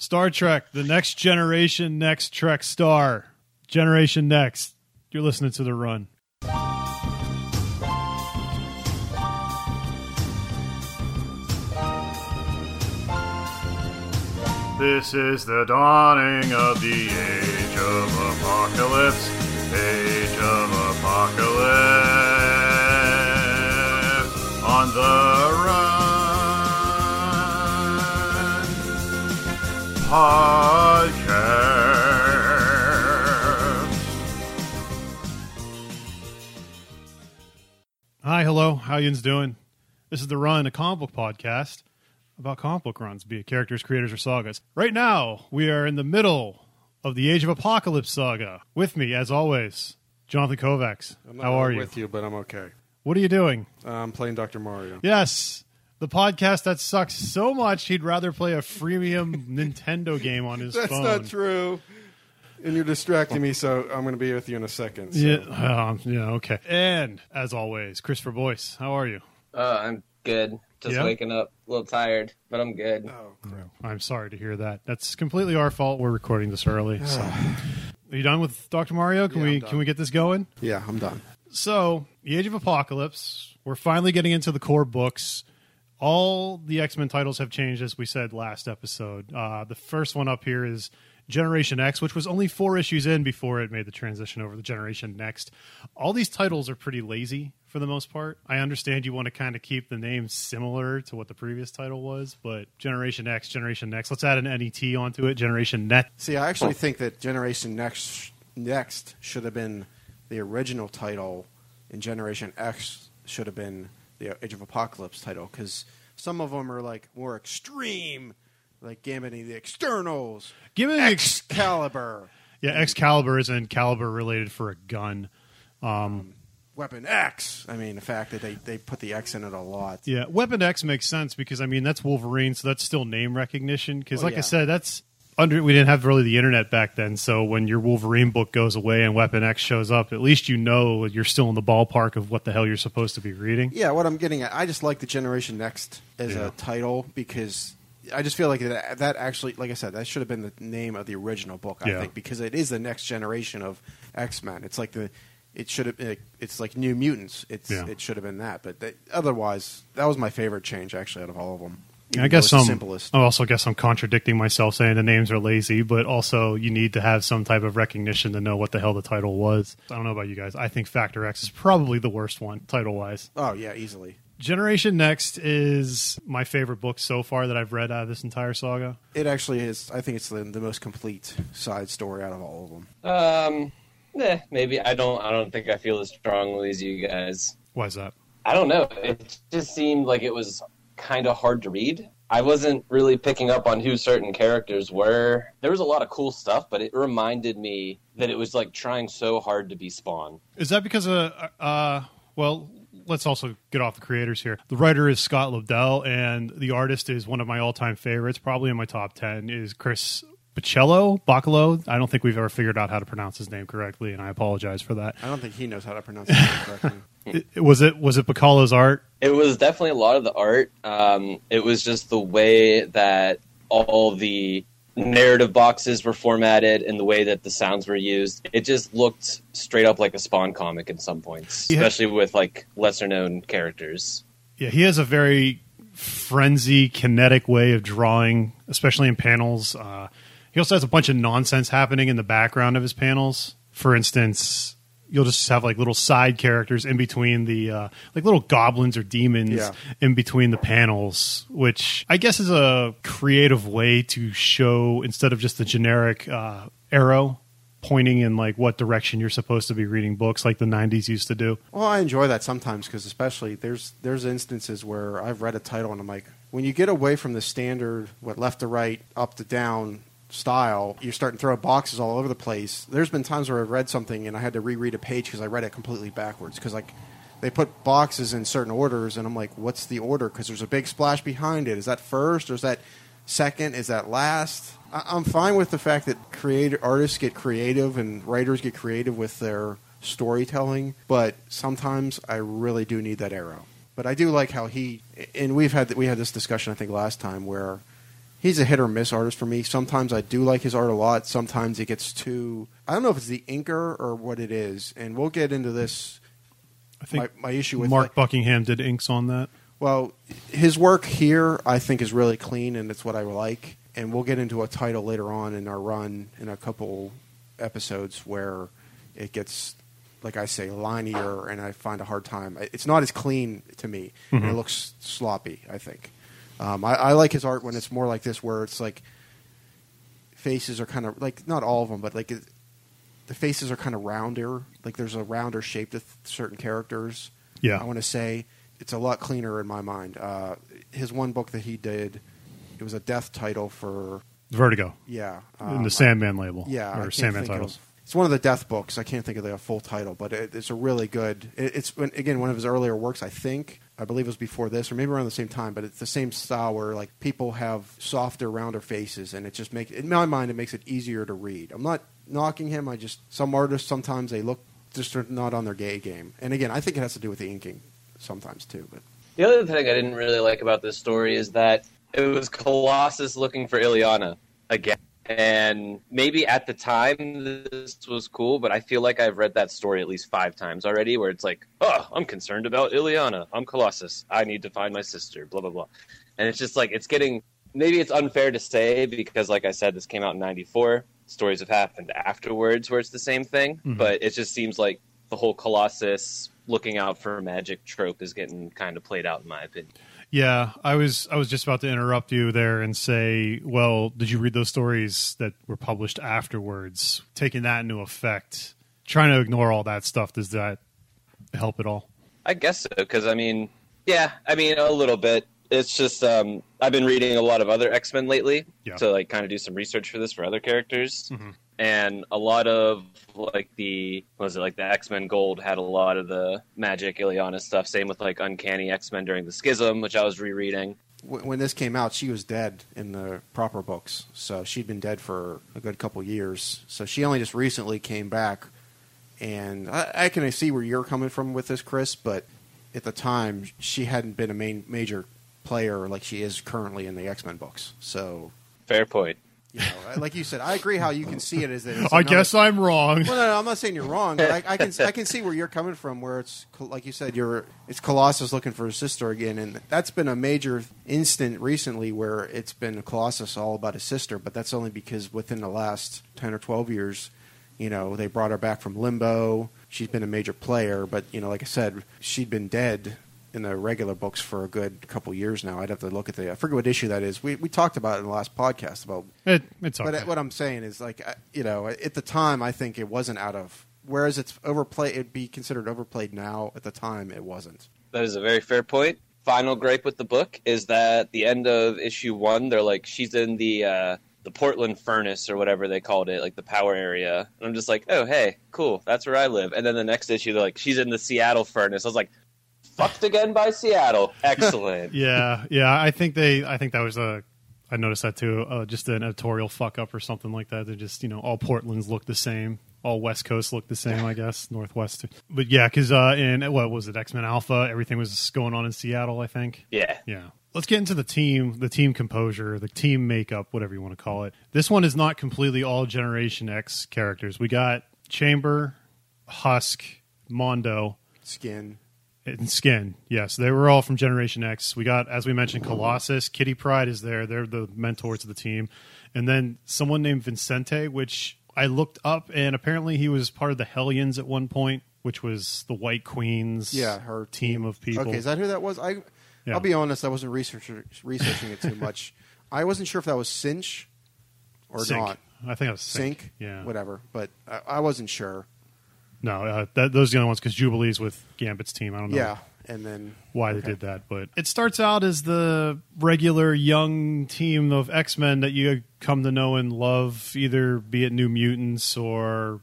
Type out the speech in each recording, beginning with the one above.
Star Trek, the next generation, next Trek star. Generation Next. You're listening to The Run. This is the dawning of the age of apocalypse. Age of apocalypse. On the run. Podcast. Hi, hello. How yous doing? This is The Run, a comic book podcast about comic book runs, be it characters, creators, or sagas. Right now, we are in the middle of the Age of Apocalypse saga. With me, as always, Jonathan Kovacs. I'm not How are really you? with you, but I'm okay. What are you doing? I'm playing Dr. Mario. Yes, the podcast that sucks so much he'd rather play a freemium Nintendo game on his phone. That's phone. not true. And you're distracting me, so I'm going to be with you in a second. So. Yeah, um, yeah, okay. And as always, Christopher Boyce. How are you? Uh, I'm good. Just Yeah? waking up a little tired, but I'm good. Oh, crap. I'm sorry to hear that. That's completely our fault. We're recording this early. So. Are you done with Dr. Mario? Can Yeah, we I'm done. can we get this going? Yeah, I'm done. So, The Age of Apocalypse. We're finally getting into the core books. All the X Men titles have changed, as we said last episode. Uh, the first one up here is Generation X, which was only four issues in before it made the transition over to Generation Next. All these titles are pretty lazy for the most part. I understand you want to kind of keep the name similar to what the previous title was, but Generation X, Generation Next, let's add an NET onto it, Generation Net. See, I actually think that Generation Next Next should have been the original title, and Generation X should have been the Age of Apocalypse title, because some of them are like more extreme, like Gambit the X-Ternals, Give it an ex- Excalibur, yeah, Excalibur is in caliber related for a gun. Um, um, Weapon X. I mean, the fact that they, they put the X in it a lot. Yeah, Weapon X makes sense because I mean that's Wolverine, so that's still name recognition. Because Well, like I yeah. said, that's under we didn't have really the internet back then. So when your Wolverine book goes away and Weapon X shows up, at least you know you're still in the ballpark of what the hell you're supposed to be reading. Yeah, what I'm getting at, I just like the Generation Next as Yeah. a title because I just feel like that, that actually, like I said, that should have been the name of the original book. I Yeah. think because it is the next generation of X Men. It's like the, it should have, it's like New Mutants. It's Yeah. it should have been that. But otherwise, that was my favorite change actually out of all of them. I guess some I'm. simplest. I also guess I'm contradicting myself saying the names are lazy, but also you need to have some type of recognition to know what the hell the title was. I don't know about you guys. I think Factor X is probably the worst one title wise. Oh yeah, easily. Generation Next is my favorite book so far that I've read out of this entire saga. It actually is. I think it's the, the most complete side story out of all of them. Um, eh, maybe I don't. I don't think I feel as strongly as you guys. Why is that? I don't know. It just seemed like it was kind of hard to read. I wasn't really picking up on who certain characters were. There was a lot of cool stuff, but it reminded me that it was like trying so hard to be Spawn. Is that because of uh well let's also get off the creators here. The writer is Scott Lobdell and the artist is one of my all-time favorites, probably in my top 10 is Chris Baccello, Bacalo. I don't think we've ever figured out how to pronounce his name correctly and I apologize for that. I don't think he knows how to pronounce it correctly. It- was it was it Bachalo's art? It was definitely a lot of the art. Um, it was just the way that all the narrative boxes were formatted and the way that the sounds were used. It just looked straight up like a Spawn comic in some points, Yeah. especially with like lesser known characters. Yeah, he has a very frenzy, kinetic way of drawing, especially in panels. Uh, he also has a bunch of nonsense happening in the background of his panels. For instance, you'll just have like little side characters in between the uh, like little goblins or demons Yeah. in between the panels, which I guess is a creative way to show instead of just the generic uh, arrow pointing in like what direction you're supposed to be reading books like the 90s used to do. Well, I enjoy that sometimes because, especially, there's there's instances where I've read a title and I'm like, when you get away from the standard, what left to right, up to down style, you're starting to throw boxes all over the place. There's been times where I've read something and I had to reread a page because I read it completely backwards because like they put boxes in certain orders and I'm like, what's the order? Because there's a big splash behind it. Is that first or is that second? Is that last? I- I'm fine with the fact that creative artists get creative and writers get creative with their storytelling, but sometimes I really do need that arrow. But I do like how he and we've had we had this discussion I think last time where he's a hit or miss artist for me. Sometimes I do like his art a lot. Sometimes it gets too. I don't know if it's the inker or what it is, and we'll get into this. I think my, my issue with Mark like- Buckingham did inks on that. Well, his work here, I think, is really clean, and it's what I like. And we'll get into a title later on in our run in a couple episodes where it gets, like I say, linier, and I find a hard time. It's not as clean to me, and it mm-hmm. looks sloppy. I think. Um, I, I like his art when it's more like this, where it's like faces are kind of like not all of them, but like it, the faces are kind of rounder. Like there's a rounder shape to th- certain characters. Yeah. I want to say it's a lot cleaner in my mind. Uh, his one book that he did, it was a death title for Vertigo yeah in um, the Sandman label. yeah, I or Sandman titles. Of, it's one of the death books. I can't think of the full title, but it, it's a really good. It, it's when- again one of his earlier works. I think I believe it was before this, or maybe around the same time. But it's the same style where like people have softer, rounder faces, and it just makes in my mind it makes it easier to read. I'm not knocking him. I just some artists sometimes they look just not on their gay game, and again I think it has to do with the inking sometimes too. But The other thing I didn't really like about this story is that it was Colossus looking for Illyana again. And maybe at the time this was cool, but I feel like I've read that story at least five times already where it's like, oh, I'm concerned about Illyana. I'm Colossus. I need to find my sister, blah, blah, blah. And it's just like, it's getting, maybe it's unfair to say because, like I said, this came out in 94. Stories have happened afterwards where it's the same thing, Mhm. but it just seems like the whole Colossus looking out for magic trope is getting kind of played out in my opinion. Yeah, I was I was just about to interrupt you there and say, well, did you read those stories that were published afterwards? Taking that into effect, trying to ignore all that stuff, does that help at all? I guess so, because I mean, yeah, I mean a little bit. It's just um, I've been reading a lot of other X Men lately Yeah. to like kind of do some research for this for other characters, Mhm. And a lot of like the what was it like the X Men Gold had a lot of the magic Illyana stuff. Same with like Uncanny X Men during the Schism, which I was rereading. when this came out, she was dead in the proper books, so she'd been dead for a good couple years. So she only just recently came back, and I, I can see where you're coming from with this, Chris. But at the time, she hadn't been a main major player like she is currently in the X Men books. So, Fair point. You know, like you said, I agree how you can see it as that. it's I guess I'm wrong. well, no, no, I'm not saying you're wrong, but I, I can I can see where you're coming from. Where it's like you said, you're it's Colossus looking for his sister again, and that's been a major instant recently where it's been Colossus all about his sister. But that's only because within the last ten or twelve years, you know, they brought her back from limbo. She's been a major player, but you know, like I said, she'd been dead in the regular books for a good couple years now. I'd have to look at the I forget what issue that is. We we talked about it in the last podcast about It, it's okay. but what I'm saying is, like, you know, at the time, I think it wasn't out of. Whereas it's overplayed, it'd be considered overplayed now. At the time, it wasn't. That is a very fair point. Final gripe with the book is that the end of issue one, they're like she's in the uh, the Portland furnace or whatever they called it, like the power area. And I'm just like, oh hey, cool, that's where I live. And then the next issue, they're like, she's in the Seattle furnace. I was like, fucked again by Seattle. Excellent. yeah, yeah. I think they. I think that was a. I noticed that too. Uh, just an editorial fuck up or something like that. They just you know all Portlands look the same. All West Coast look the same, I guess. Northwest, but yeah, because uh, in what was it, X Men Alpha? Everything was going on in Seattle, I think. yeah. Yeah. Let's get into the team, the team composure, the team makeup, whatever you want to call it. This one is not completely all Generation X characters. We got Chamber, Husk, Mondo, Skin. And Skin. Yes, they were all from Generation X. We got, as we mentioned, Colossus. Kitty Pryde is there. They're the mentors of the team. And then someone named Vincente, which I looked up, and apparently he was part of the Hellions at one point, which was the White Queen's Yeah, her team of people. Okay, is that who that was? I. Yeah. I'll be honest. I wasn't researcher, researching it too much. I wasn't sure if that was Cinch or Synch. not. I think it was Synch. Synch. Yeah. Whatever. But I, I wasn't sure. No, uh, that, those are the only ones because Jubilee's with Gambit's team. I don't know Yeah. And then why okay. they did that, but it starts out as the regular young team of X Men that you come to know and love, either be it New Mutants or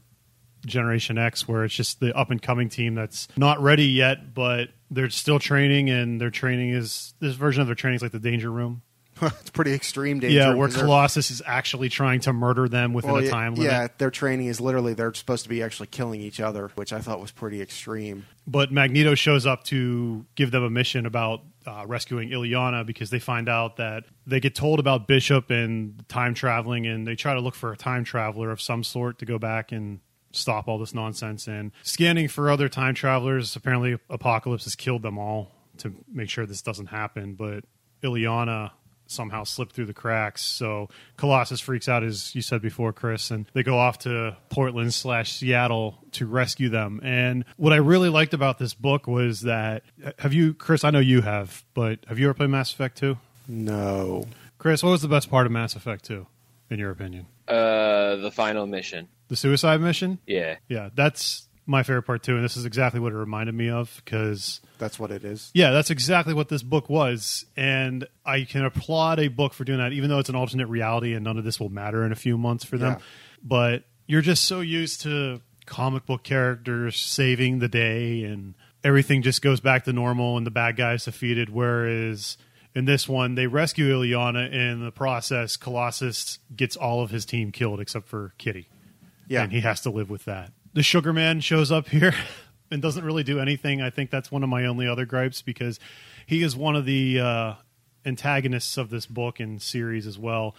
Generation X, where it's just the up and coming team that's not ready yet, but they're still training, and their training is this version of their training is like the Danger Room. it's pretty extreme danger. yeah, where Colossus is actually trying to murder them within well, a yeah- time limit. Yeah, their training is literally they're supposed to be actually killing each other, which I thought was pretty extreme. but Magneto shows up to give them a mission about uh, rescuing Illyana because they find out that they get told about Bishop and time traveling, and they try to look for a time traveler of some sort to go back and stop all this nonsense. And scanning for other time travelers, apparently Apocalypse has killed them all to make sure this doesn't happen. But Illyana somehow slip through the cracks. So Colossus freaks out, as you said before, Chris, and they go off to Portland slash Seattle to rescue them. And what I really liked about this book was that have you, Chris? I know you have, but have you ever played Mass Effect two? No. Chris, what was the best part of Mass Effect two, in your opinion? Uh, the final mission. The suicide mission? Yeah. Yeah, that's my favorite part too, and this is exactly what it reminded me of because That's what it is. yeah, that's exactly what this book was, and I can applaud a book for doing that, even though it's an alternate reality and none of this will matter in a few months for them. Yeah. But you're just so used to comic book characters saving the day, and everything just goes back to normal, and the bad guys defeated. Whereas in this one, they rescue Illyana, and in the process, Colossus gets all of his team killed except for Kitty Yeah. and he has to live with that. The Sugar Man shows up here and doesn't really do anything. I think that's one of my only other gripes because he is one of the uh, antagonists of this book and series as well,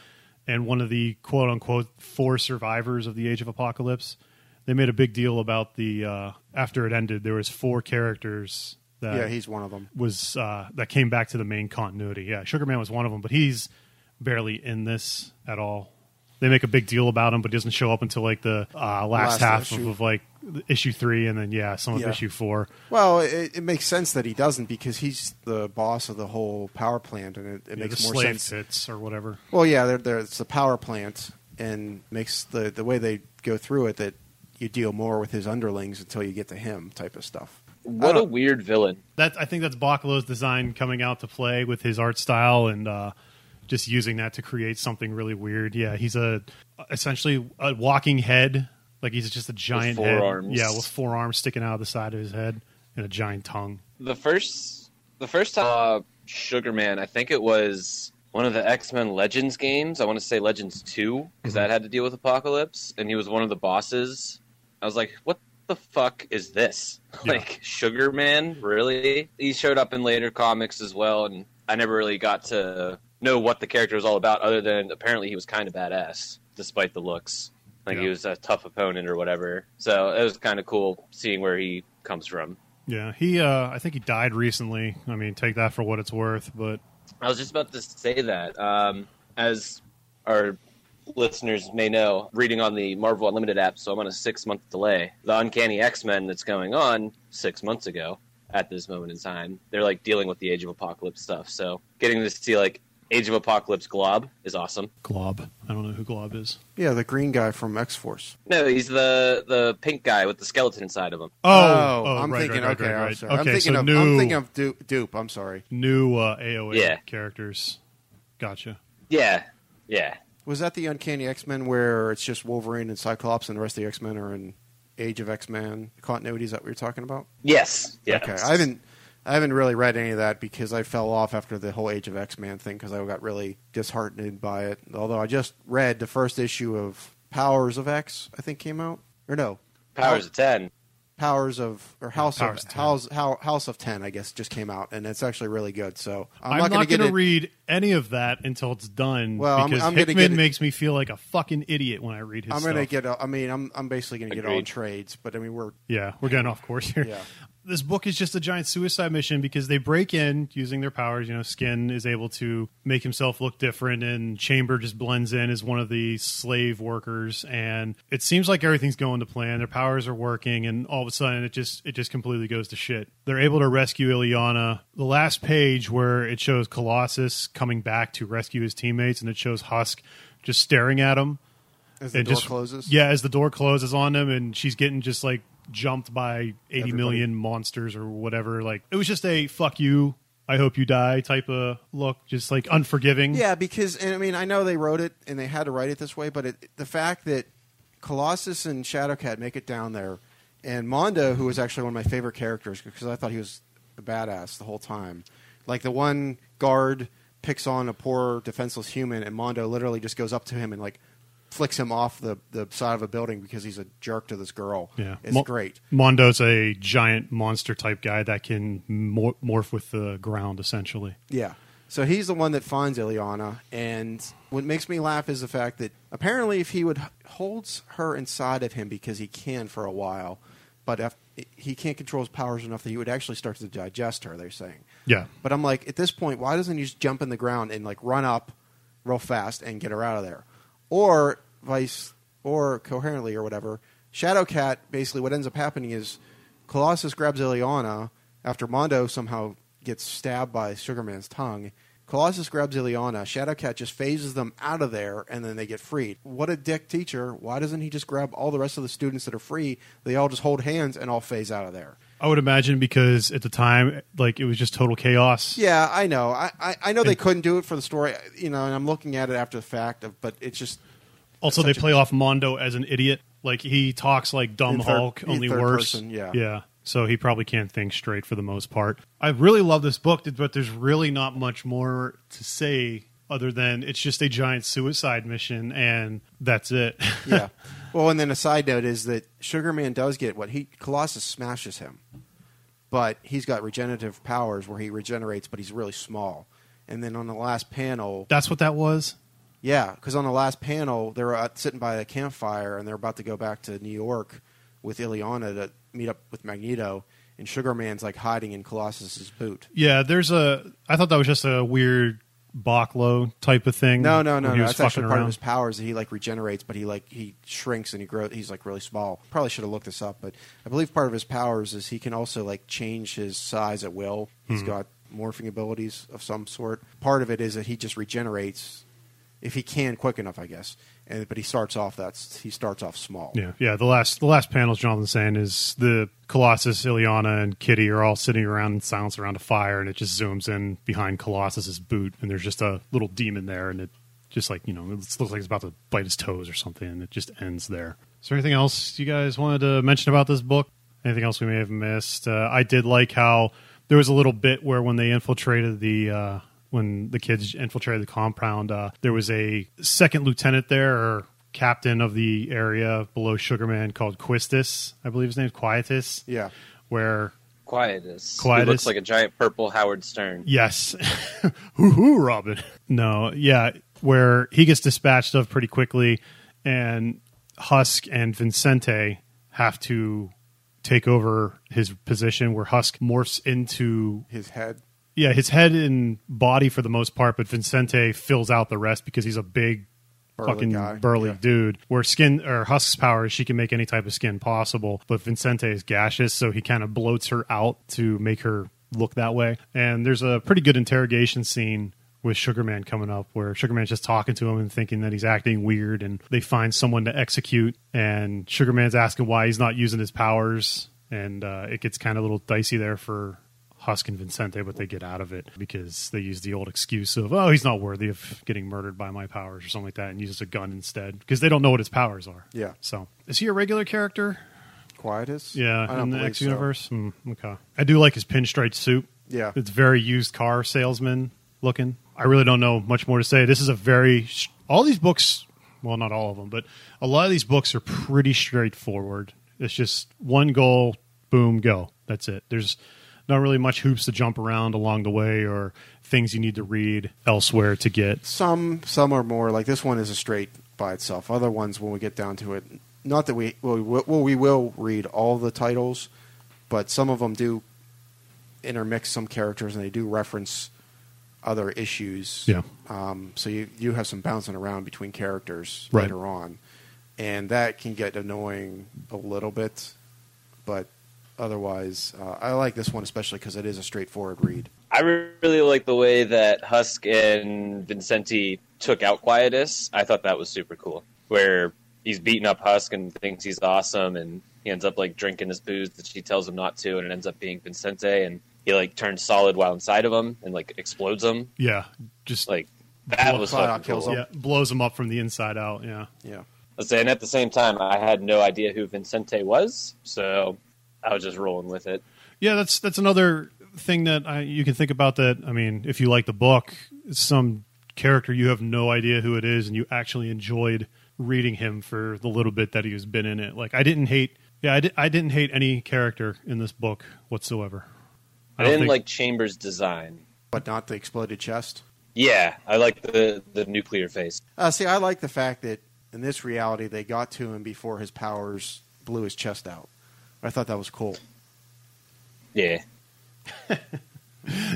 and one of the quote unquote four survivors of the Age of Apocalypse. They made a big deal about the uh, after it ended. There was four characters that yeah, he's one of them. was uh, that came back to the main continuity. Yeah, Sugar Man was one of them, but he's barely in this at all. They make a big deal about him, but he doesn't show up until like the uh, last, Last half of, of like issue three, and then yeah, some of Yeah. issue four. Well, it, it makes sense that he doesn't because he's the boss of the whole power plant, and it, it Yeah, makes the more slave sense. pits or whatever. Well, yeah, they're, they're, it's the power plant, and makes the the way they go through it that you deal more with his underlings until you get to him, type of stuff. What a weird villain. That I think that's Bachalo's design coming out to play with his art style and uh, just using that to create something really weird. Yeah, he's a essentially a walking head, like he's just a giant four head. arms. Yeah, with four arms sticking out of the side of his head and a giant tongue. The first, the first time I saw Sugar Man, I think it was one of the X Men Legends games. I want to say Legends Two because that mm-hmm. had to deal with Apocalypse, and he was one of the bosses. I was like, what the fuck is this? Yeah. Like Sugar Man, really? He showed up in later comics as well, and I never really got to know what the character was all about, other than apparently he was kind of badass despite the looks. Like he was a tough opponent or whatever. So it was kind of cool seeing where he comes from. Yeah, he. Uh, I think he died recently. I mean, take that for what it's worth. But I was just about to say that. Um, as our listeners may know, reading on the Marvel Unlimited app, so I'm on a six month delay. The Uncanny X Men that's going on six months ago at this moment in time, they're like dealing with the Age of Apocalypse stuff. So getting to see like Age of Apocalypse Glob is awesome. Glob, I don't know who Glob is. Yeah, the green guy from X Force. No, he's the the pink guy with the skeleton inside of him. Oh, I'm right, thinking. right, okay, right, I'm right. sorry. I'm Okay, thinking so of. new, I'm thinking of Du- Dupe. I'm sorry. new uh, AOA Yeah. characters. Gotcha. Yeah, yeah. Was that the Uncanny X Men where it's just Wolverine and Cyclops and the rest of the X Men are in Age of X Men continuity? Is that what you're talking about? Yes. Yes. Okay, I haven't. I haven't really read any of that because I fell off after the whole Age of X Man thing because I got really disheartened by it. Although I just read the first issue of Powers of X, I think came out or no, Powers of Ten. Powers of or House Powers of of 10. House How, House of Ten, I guess, just came out and it's actually really good. So I'm, I'm, not going to it. read any of that until it's done. Well, I'm- because I'm gonna Hickman get makes me feel like a fucking idiot when I read his I'm going to get. I mean, I'm I'm basically going to get all trades, but I mean, we're Yeah, we're getting off course here. Yeah. This book is just a giant suicide mission because they break in using their powers. You know, Skin is able to make himself look different, and Chamber just blends in as one of the slave workers. And it seems like everything's going to plan. Their powers are working, and all of a sudden, it just it just completely goes to shit. They're able to rescue Illyana. The last page where it shows Colossus coming back to rescue his teammates, and it shows Husk just staring at him as the and door just closes. Yeah, as the door closes on him, and she's getting just like jumped by eighty Everybody. million monsters or whatever. Like it was just a "fuck you, I hope you die" type of look, just like unforgiving. Yeah, because and I mean I know they wrote it and they had to write it this way, but it, the fact that Colossus and Shadowcat make it down there, and Mondo, who was actually one of my favorite characters because I thought he was a badass the whole time, like the one guard picks on a poor defenseless human, and Mondo literally just goes up to him and like flicks him off the, the side of a building because he's a jerk to this girl. Yeah, it's Mo- great. Mondo's a giant monster type guy that can mor- morph with the ground, essentially. Yeah. So he's the one that finds Illyana, and what makes me laugh is the fact that apparently, if he would holds her inside of him because he can for a while, but if he can't control his powers enough that he would actually start to digest her. They're saying. Yeah, But I'm like, at this point, why doesn't he just jump in the ground and like run up real fast and get her out of there? Or vice, or coherently or whatever. Shadowcat, basically, what ends up happening is Colossus grabs Illyana after Mondo somehow gets stabbed by Sugarman's tongue. Colossus grabs Illyana. Shadowcat just phases them out of there, and then they get freed. What a dick teacher! Why doesn't he just grab all the rest of the students that are free? They all just hold hands and all phase out of there. I would imagine because at the time, like it was just total chaos. Yeah, I know. I, I, I know they couldn't do it for the story, you know, and I'm looking at it after the fact, of, but it's just Also, they such a- play off Mondo as an idiot. Like he talks like dumb In third- Hulk, in only third worse. person, yeah. yeah. So he probably can't think straight for the most part. I really love this book, but there's really not much more to say other than it's just a giant suicide mission, and that's it. yeah. Well, and then a side note is that Sugarman does get what he Colossus smashes him, but he's got regenerative powers where he regenerates, but he's really small. And then on the last panel, that's what that was. yeah, because on the last panel they're uh, sitting by a campfire and they're about to go back to New York with Illyana to meet up with Magneto, and Sugarman's like hiding in Colossus's boot. Yeah, there's a. I thought that was just a weird Bachalo type of thing. No, no, no, he no. was That's actually part of his powers that he like regenerates, but he like he shrinks and he grows. He's like really small. Probably should have looked this up, but I believe part of his powers is he can also like change his size at will. He's hmm. got morphing abilities of some sort. Part of it is that he just regenerates if he can quick enough, I guess. And but he starts off that's he starts off small. Yeah, yeah. The last the last panel, Jonathan's saying is the Colossus, Illyana, and Kitty are all sitting around in silence around a fire, and it just zooms in behind Colossus's boot, and there's just a little demon there, and it just like you know, it looks like it's about to bite his toes or something, and it just ends there. Is there anything else you guys wanted to mention about this book? Anything else we may have missed? Uh, I did like how there was a little bit where when they infiltrated the. Uh, when the kids infiltrated the compound, uh, there was a second lieutenant there, or captain of the area below Sugarman called Quistis, I believe his name is Quietus. Yeah. Where Quietus. Quietus. He looks like a giant purple Howard Stern. yes, hoo hoo, Robin. No, yeah, where he gets dispatched of pretty quickly, and Husk and Vincente have to take over his position, where Husk morphs into His head. Yeah his head and body for the most part, but Vincente fills out the rest because he's a big Burly fucking guy. burly Yeah. dude. Where skin or Husk's power is she can make any type of skin possible, but Vincente is gaseous, so he kind of bloats her out to make her look that way. And there's a pretty good interrogation scene with Sugarman coming up where Sugarman's just talking to him and thinking that he's acting weird and they find someone to execute and Sugarman's asking why he's not using his powers and uh, it gets kind of a little dicey there for Husk and Vincente, but they get out of it because they use the old excuse of, oh, he's not worthy of getting murdered by my powers or something like that and uses a gun instead because they don't know what his powers are. Yeah. So is he a regular character? Quietus? Yeah, I don't in the X so. universe. Hmm, okay. I do like his pinstripe suit. Yeah. It's very used car salesman looking. I really don't know much more to say. This is a very all these books, well not all of them, but a lot of these books are pretty straightforward. It's just one goal, boom, go. That's it. There's not really much hoops to jump around along the way or things you need to read elsewhere to get. Some some are more like this one is a straight by itself. Other ones, when we get down to it, not that we well, we will- well we will read all the titles, but some of them do intermix some characters and they do reference other issues. Yeah. Um, so you you have some bouncing around between characters Right. later on, and that can get annoying a little bit, but otherwise, uh, I like this one especially because it is a straightforward read. I really like the way that Husk and Vincente took out Quietus. I thought that was super cool. Where he's beating up Husk and thinks he's awesome, and he ends up like drinking his booze that she tells him not to, and it ends up being Vincente, and he like turns solid while inside of him and like explodes him. Yeah, just Like that Blow- was flat fucking kills cool. him. yeah, blows them up from the inside out. Yeah. Yeah. I was saying at the same time, I had no idea who Vincente was, so I was just rolling with it. Yeah, that's that's another thing that I, you can think about. That I mean, if you like the book, some character you have no idea who it is, and you actually enjoyed reading him for the little bit that he has been in it. Like I didn't hate, yeah, I, di- I didn't hate any character in this book whatsoever. I, don't didn't think- like Chambers' design. but not the exploded chest. Yeah, I like the the nuclear face. Uh, see, I like the fact that in this reality they got to him before his powers blew his chest out. I thought that was cool. Yeah,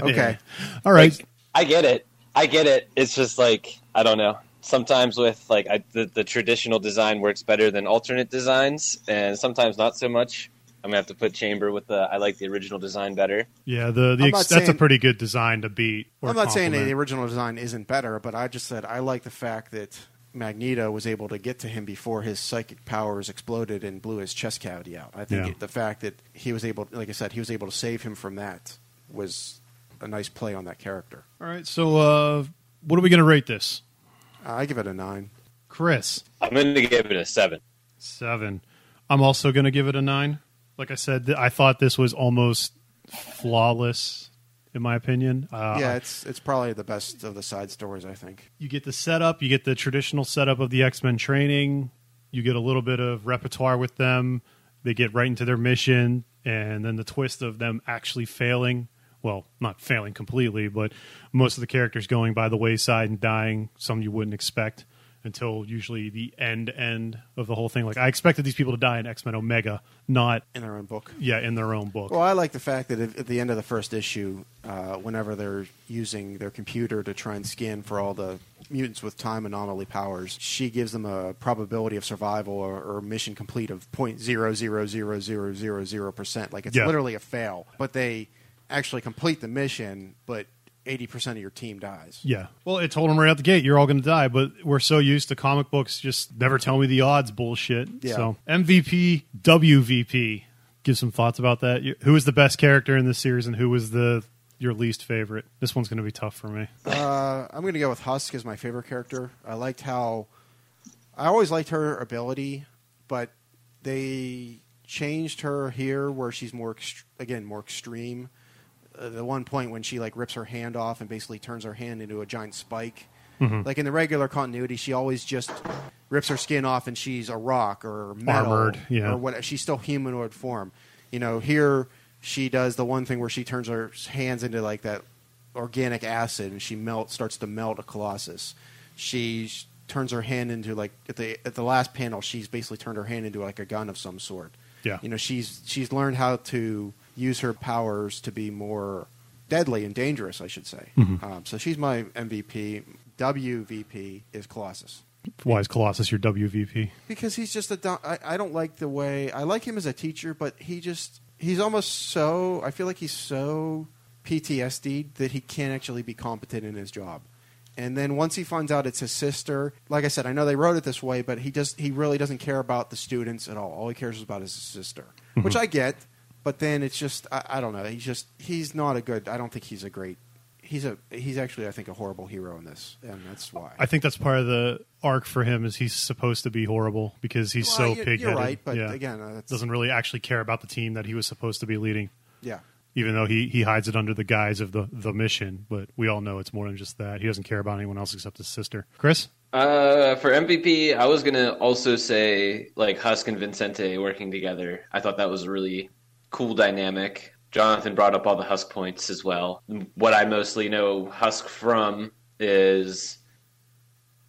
Okay, All right, Like, I get it. I get it. It's just like I don't know. Sometimes with like I, the the traditional design works better than alternate designs, and sometimes not so much. I'm gonna have to put Chamber with the. I like the original design better. yeah, the, the ex- not that's a pretty good design to beat. Or I'm not saying the original design isn't better, but I just said I like the fact that Magneto was able to get to him before his psychic powers exploded and blew his chest cavity out. I think Yeah. it, the fact that he was able, like I said, he was able to save him from that was a nice play on that character. All right, so uh, what are we going to rate this, Uh, I give it a nine. Chris? I'm gonna give it a seven. Seven. I'm also going to give it a nine. Like I said, I thought this was almost flawless, in my opinion. Uh, yeah, it's it's probably the best of the side stories. I think. you get the setup, you get the traditional setup of the X Men training, you get a little bit of repertoire with them. They get right into their mission, and then the twist of them actually failing. Well, not failing completely, but most of the characters going by the wayside and dying. Some you wouldn't expect until usually the end end of the whole thing. Like I expected these people to die in X Men Omega, not in their own book. yeah in their own book. Well, I like the fact that at at the end of the first issue, uh, whenever they're using their computer to try and scan for all the mutants with time anomaly powers, she gives them a probability of survival or, or mission complete of point zero zero zero zero zero zero percent. Like it's Yeah. literally a fail, but they actually complete the mission, but eighty percent of your team dies. Yeah. Well, it told them right out the gate, you're all going to die. But we're so used to comic books, just never tell me the odds bullshit. Yeah. So MVP, WVP. Give some thoughts about that. Who was the best character in this series, and who was the your least favorite? This one's going to be tough for me. Uh, I'm going to go with Husk as my favorite character. I liked how I always liked her ability, but they changed her here where she's more again more extreme. Uh, the one point when she like rips her hand off and basically turns her hand into a giant spike. Like in the regular continuity, she always just rips her skin off and she's a rock or metal Armored, yeah. or what. She's still humanoid form. You know, here she does the one thing where she turns her hands into like that organic acid and she melt starts to melt a colossus. She turns her hand into like at the at the last panel she's basically turned her hand into like a gun of some sort. Yeah. You know, she's she's learned how to use her powers to be more deadly and dangerous, I should say. Um, so she's my MVP. WVP is Colossus Why is Colossus your WVP? because he's just a. do- I, I don't like the way I like him as a teacher, but he just he's almost so. I feel like he's so PTSD that he can't actually be competent in his job. And then once he finds out it's his sister, like I said, I know they wrote it this way, but he just he really doesn't care about the students at all. All he cares about is his sister, which I get. But then it's just I, I don't know. He's just he's not a good. I don't think he's a great. He's a he's actually I think a horrible hero in this, and that's why. I think that's part of the arc for him is he's supposed to be horrible because he's Well, so you're- pig-headed. You're right, but yeah. again, uh, that's, doesn't really actually care about the team that he was supposed to be leading. yeah. even though he, he hides it under the guise of the, the mission. But we all know it's more than just that. He doesn't care about anyone else except his sister. Chris? Uh, for MVP, I was gonna also say like Husk and Vincente working together. I thought that was a really cool dynamic. Jonathan brought up all the Husk points as well. What I mostly know Husk from is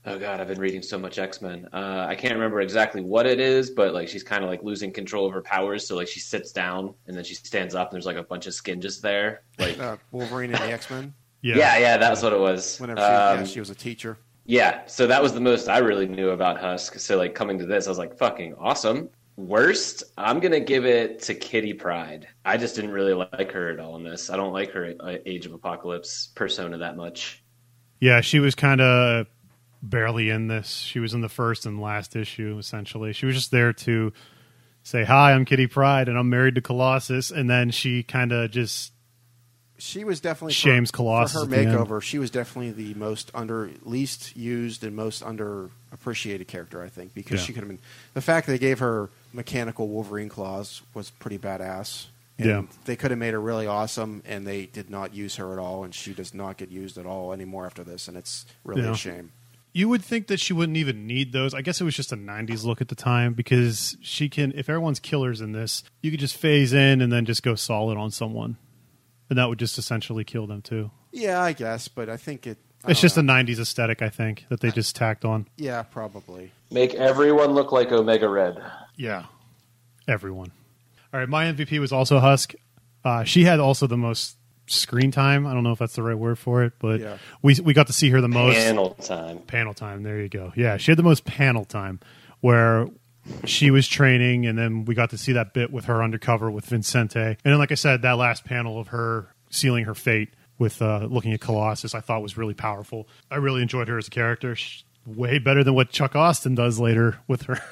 oh god, I've been reading so much X Men. Uh, I can't remember exactly what it is, but like she's kind of like losing control of her powers. So like she sits down and then she stands up, and there's like a bunch of skin just there. Like uh, Wolverine and the X Men. yeah. yeah, that's what it was. Whenever she, Um, yeah, she was a teacher. yeah, so that was the most I really knew about Husk. So like coming to this, I was like, fucking awesome. Worst, I'm gonna give it to Kitty Pryde. I just didn't really like her at all in this. I don't like her uh, Age of Apocalypse persona that much. Yeah, she was kind of barely in this. She was in the first and last issue, essentially. She was just there to say, Hi, I'm Kitty Pryde, and I'm married to Colossus. And then she kind of just. She was definitely Shames for, Colossus for her makeover. She was definitely the most under, least used and most underappreciated character, I think, because Yeah. she could have been. The fact they gave her mechanical Wolverine claws was pretty badass. And Yeah. they could have made her really awesome, and they did not use her at all, and she does not get used at all anymore after this, and it's really Yeah. a shame. You would think that she wouldn't even need those. I guess it was just a 90s look at the time because she can, if everyone's killers in this, you could just phase in and then just go solid on someone. And that would just essentially kill them too. Yeah, I guess, but I think it. I It's don't just a know. 90s aesthetic, I think, that they just tacked on. Yeah, probably. Make everyone look like Omega Red. Yeah. Everyone. All right, my MVP was also Husk. Uh, she had also the most screen time. I don't know if that's the right word for it, but Yeah. we we got to see her the most Panel time. panel time. There you go. Yeah, she had the most panel time where she was training, and then we got to see that bit with her undercover with Vincente. And then, like I said, that last panel of her sealing her fate with uh, looking at Colossus, I thought was really powerful. I really enjoyed her as a character. She's way better than what Chuck Austin does later with her.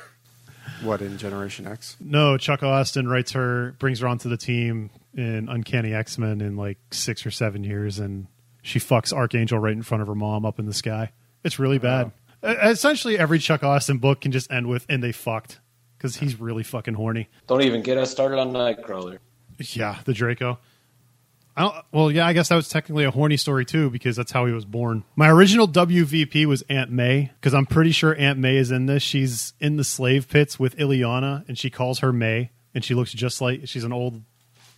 What in Generation X? No, Chuck Austin writes her, brings her onto the team in Uncanny X Men in like six or seven years, and she fucks Archangel right in front of her mom up in the sky. It's really bad. Essentially, every Chuck Austin book can just end with "and they fucked" because he's really fucking horny. Don't even get us started on Nightcrawler. Yeah, the Draco. I don't, well, yeah, I guess that was technically a horny story too because that's how he was born. My original WVP was Aunt May because I'm pretty sure Aunt May is in this. She's in the slave pits with Illyana and she calls her May and she looks just like she's an old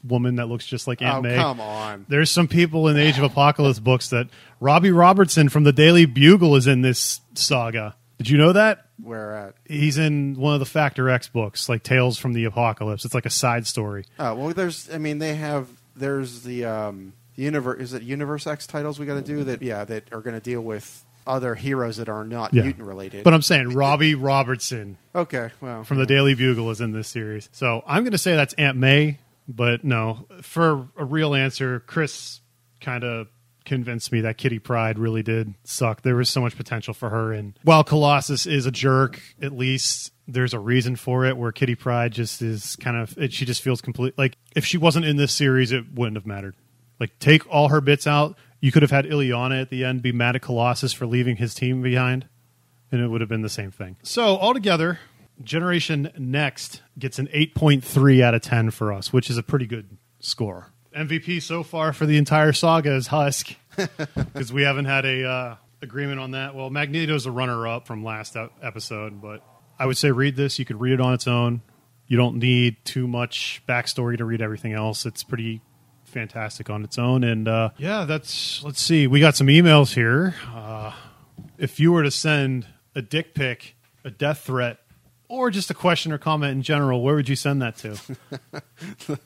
woman that looks just like Aunt oh, May. come on. There's some people in the Age of Apocalypse books that Robbie Robertson from the Daily Bugle is in this saga. Did you know that? Where at? He's in one of the Factor X books, like Tales from the Apocalypse. It's like a side story. Oh well, there's. I mean, they have. There's the um, the universe. Is it Universe X titles we got to do that? Yeah, that are going to deal with other heroes that are not Yeah. mutant related. But I'm saying Robbie Robertson okay, well, from the Daily Bugle is in this series. So I'm going to say that's Aunt May, but no. For a real answer, Chris kind of convinced me that Kitty Pryde really did suck. There was so much potential for her. And while Colossus is a jerk, at least there's a reason for it where Kitty Pryde just is kind of, it, she just feels complete. Like if she wasn't in this series, it wouldn't have mattered. Like take all her bits out. You could have had Illyana at the end be mad at Colossus for leaving his team behind and it would have been the same thing. So altogether, Generation Next gets an 8.3 out of 10 for us, which is a pretty good score. MVP so far for the entire saga is Husk because we haven't had a uh, agreement on that. Well, Magneto's a runner-up from last episode, but I would say read this. You could read it on its own. You don't need too much backstory to read everything else. It's pretty fantastic on its own. And uh, yeah, that's let's see. We got some emails here. Uh, if you were to send a dick pic, a death threat, or just a question or comment in general, where would you send that to? the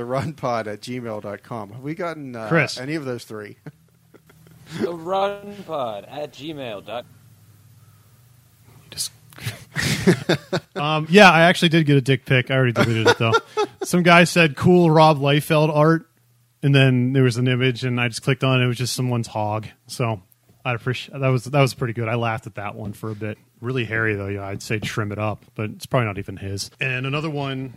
runpod at gmail.com. Have we gotten uh, Chris. any of those three? The runpod at gmail. dot- Just um, yeah, I actually did get a dick pic. I already deleted it though. Some guy said "cool Rob Liefeld art," and then there was an image, and I just clicked on it. It was just someone's hog. So I appreciate that was that was pretty good. I laughed at that one for a bit. Really hairy though. Yeah, I'd say trim it up, but it's probably not even his. And another one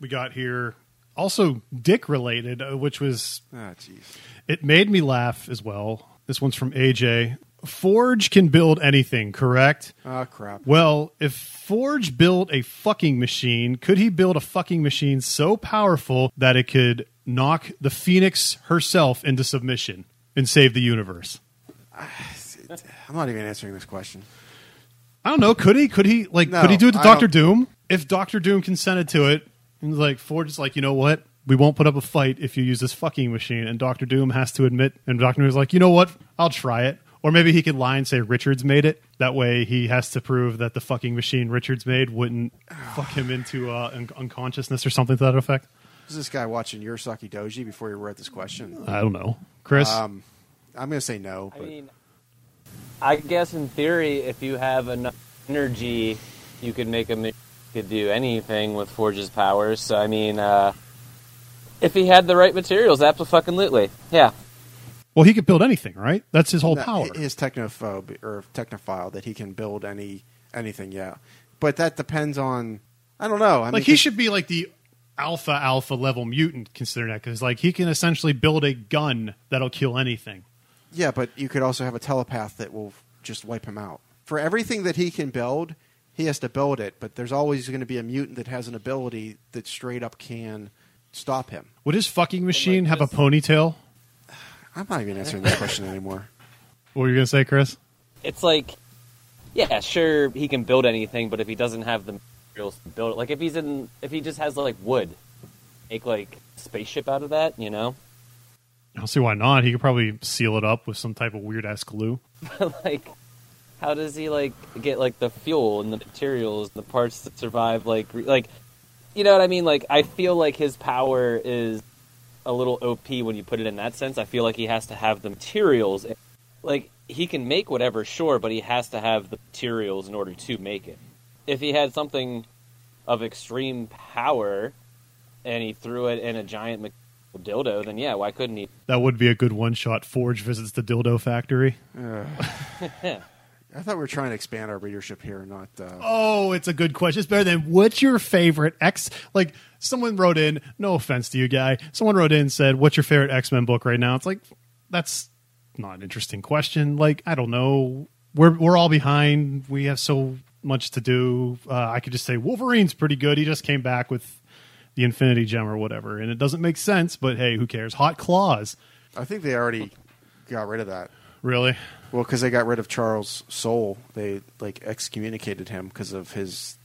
we got here, also dick related, uh, which was Ah, jeez. it made me laugh as well. This one's from AJ. Forge can build anything, correct? Oh, crap. Well, if Forge built a fucking machine, could he build a fucking machine so powerful that it could knock the Phoenix herself into submission and save the universe? I'm not even answering this question. I don't know. Could he? Could he like? No, could he do it to I Doctor don't- Doom? If Doctor Doom consented to it, and like Forge is like, you know what? We won't put up a fight if you use this fucking machine. And Doctor Doom has to admit, and Doctor Doom is like, you know what? I'll try it. Or maybe he could lie and say Richards made it. That way, he has to prove that the fucking machine Richards made wouldn't fuck him into uh, un- unconsciousness or something to that effect. Is this guy watching your Saki Doji before he wrote this question? I don't know, Chris. Um, I'm going to say no. I mean, I guess in theory, if you have enough energy, you could make a could do anything with Forge's powers. So I mean, uh, if he had the right materials, absolutely, yeah. well, he could build anything, right? That's his whole No, power. His technophobe or technophile that he can build any anything. Yeah, but that depends on. I don't know. I like mean, he should be like the alpha alpha level mutant considering that because like he can essentially build a gun that'll kill anything Yeah, but you could also have a telepath that will just wipe him out. For everything that he can build, he has to build it. But there's always going to be a mutant that has an ability that straight up can stop him. would his fucking machine have a ponytail I'm not even answering that question anymore. what were you gonna say chris It's like yeah, sure, he can build anything, but if he doesn't have the materials to build it, like if he's in, if he just has like wood, make like spaceship out of that, you know? I don't see why not. He could probably seal it up with some type of weird ass glue. like, how does he like get like the fuel and the materials and the parts that survive? Like, re- like, you know what I mean? Like, I feel like his power is a little OP when you put it in that sense. I feel like he has to have the materials. Like, he can make whatever, sure, but he has to have the materials in order to make it. If he had something of extreme power and he threw it in a giant dildo, then yeah, why couldn't he? That would be a good one shot. Forge visits the dildo factory. I thought we were trying to expand our readership here, not. Uh, Oh, it's a good question. It's better than what's your favorite X? Like someone wrote in. No offense to you, guy. Someone wrote in and said, "What's your favorite X Men book right now?" It's like that's not an interesting question. Like I don't know. We're we're all behind. We have so much to do. Uh, I could just say Wolverine's pretty good. He just came back with the Infinity Gem or whatever, and it doesn't make sense. But hey, who cares? Hot Claws, I think they already got rid of that. really? Well, because they got rid of Charles Soule, they like excommunicated him because of his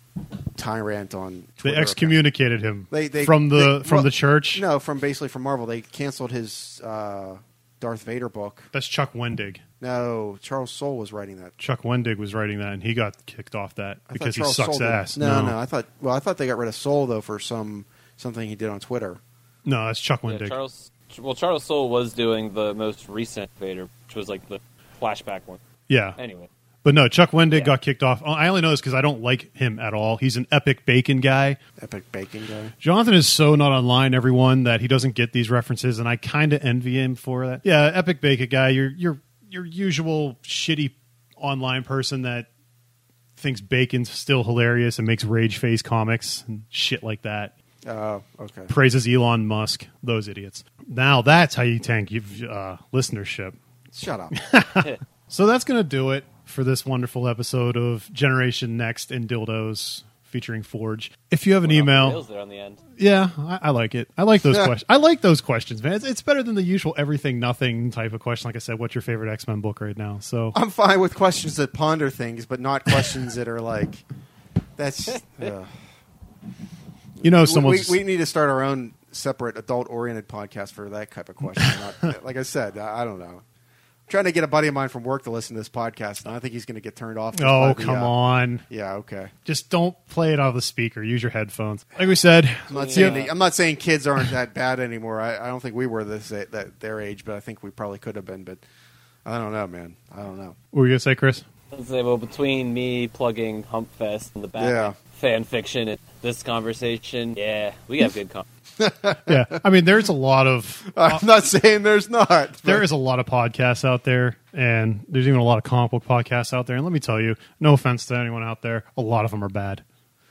tyrant on. They Twitter excommunicated him They- they- from the they- from well, the church. No, from basically from Marvel. They canceled his uh, Darth Vader book. That's Chuck Wendig. No, Charles Soule was writing that. Chuck Wendig was writing that, and he got kicked off that I thought because he Charles sucks Soule did. ass. No, no, I thought. Well, I thought they got rid of Soule though for some something he did on Twitter. no, that's Chuck Yeah, Wendig. Charles. Well, Charles Soule was doing the most recent Vader, which was like the flashback one. yeah, Anyway, but no, Chuck Wendig Yeah. got kicked off. Oh, I only know this because I don't like him at all. He's an epic bacon guy. Epic Bacon guy. Jonathan is so not online, everyone, that he doesn't get these references, and I kind of envy him for that. Yeah, epic bacon guy. Your your your usual shitty online person that thinks bacon's still hilarious and makes rage face comics and shit like that. Oh, okay. Praises Elon Musk. Those idiots. Now that's how you tank your uh, listenership. Shut up. So that's going to do it for this wonderful episode of Generation Next and Dildos featuring Forge. If you have an went email, there on the end. yeah, I, I like it. I like those questions. I like those questions, man. It's, it's better than the usual everything nothing type of question. Like I said, what's your favorite X Men book right now? So I'm fine with questions that ponder things, but not questions that are like. That's. Uh, you know, we, someone's we, we need to start our own separate adult-oriented podcast for that type of question. Not, like I said, I, I don't know. I'm trying to get a buddy of mine from work to listen to this podcast, and I think he's going to get turned off. just by oh the, come uh, on, Yeah, okay. just don't play it out of the speaker. Use your headphones. Like we said, I'm not Yeah. saying the- I'm not saying kids aren't that bad anymore. I, I don't think we were this that their age, but I think we probably could have been. But I don't know, man. I don't know. what were you gonna say, Chris? Say, well, between me plugging Humpfest and the Batman Yeah. fan fiction and this conversation, yeah, we got good. Con- Yeah, I mean, there's a lot of I'm not saying there's not. but- there is a lot of podcasts out there, and there's even a lot of comic book podcasts out there. And let me tell you, no offense to anyone out there, a lot of them are bad.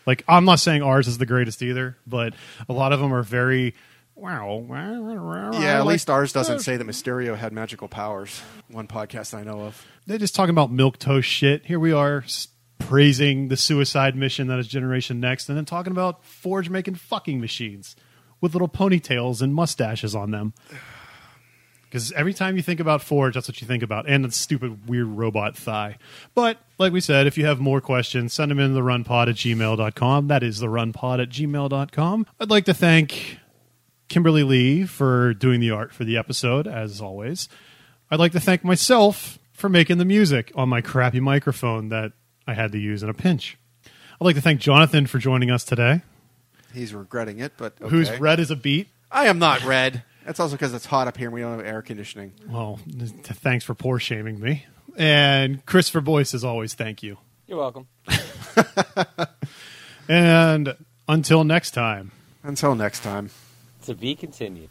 Like I'm not saying ours is the greatest either, but a lot of them are very wow. Yeah, at least ours doesn't uh, say that Mysterio had magical powers. One podcast I know of. They're just talking about milk toast shit. Here we are s- praising the suicide mission that is Generation Next, and then talking about Forge making fucking machines with little ponytails and mustaches on them. Because every time you think about Forge, that's what you think about, and the stupid weird robot thigh. But like we said, if you have more questions, send them in the runpod at gmail.com. That is the runpod at gmail.com. I'd like to thank Kimberly Lee for doing the art for the episode, as always. I'd like to thank myself for making the music on my crappy microphone that I had to use in a pinch. I'd like to thank Jonathan for joining us today, He's regretting it, but okay. who's red as a beet. I am not red. That's also because it's hot up here and we don't have air conditioning. Well, th- thanks for poor shaming me. And Christopher Boyce, as always, thank you. You're welcome. And until next time. Until next time. To be continued.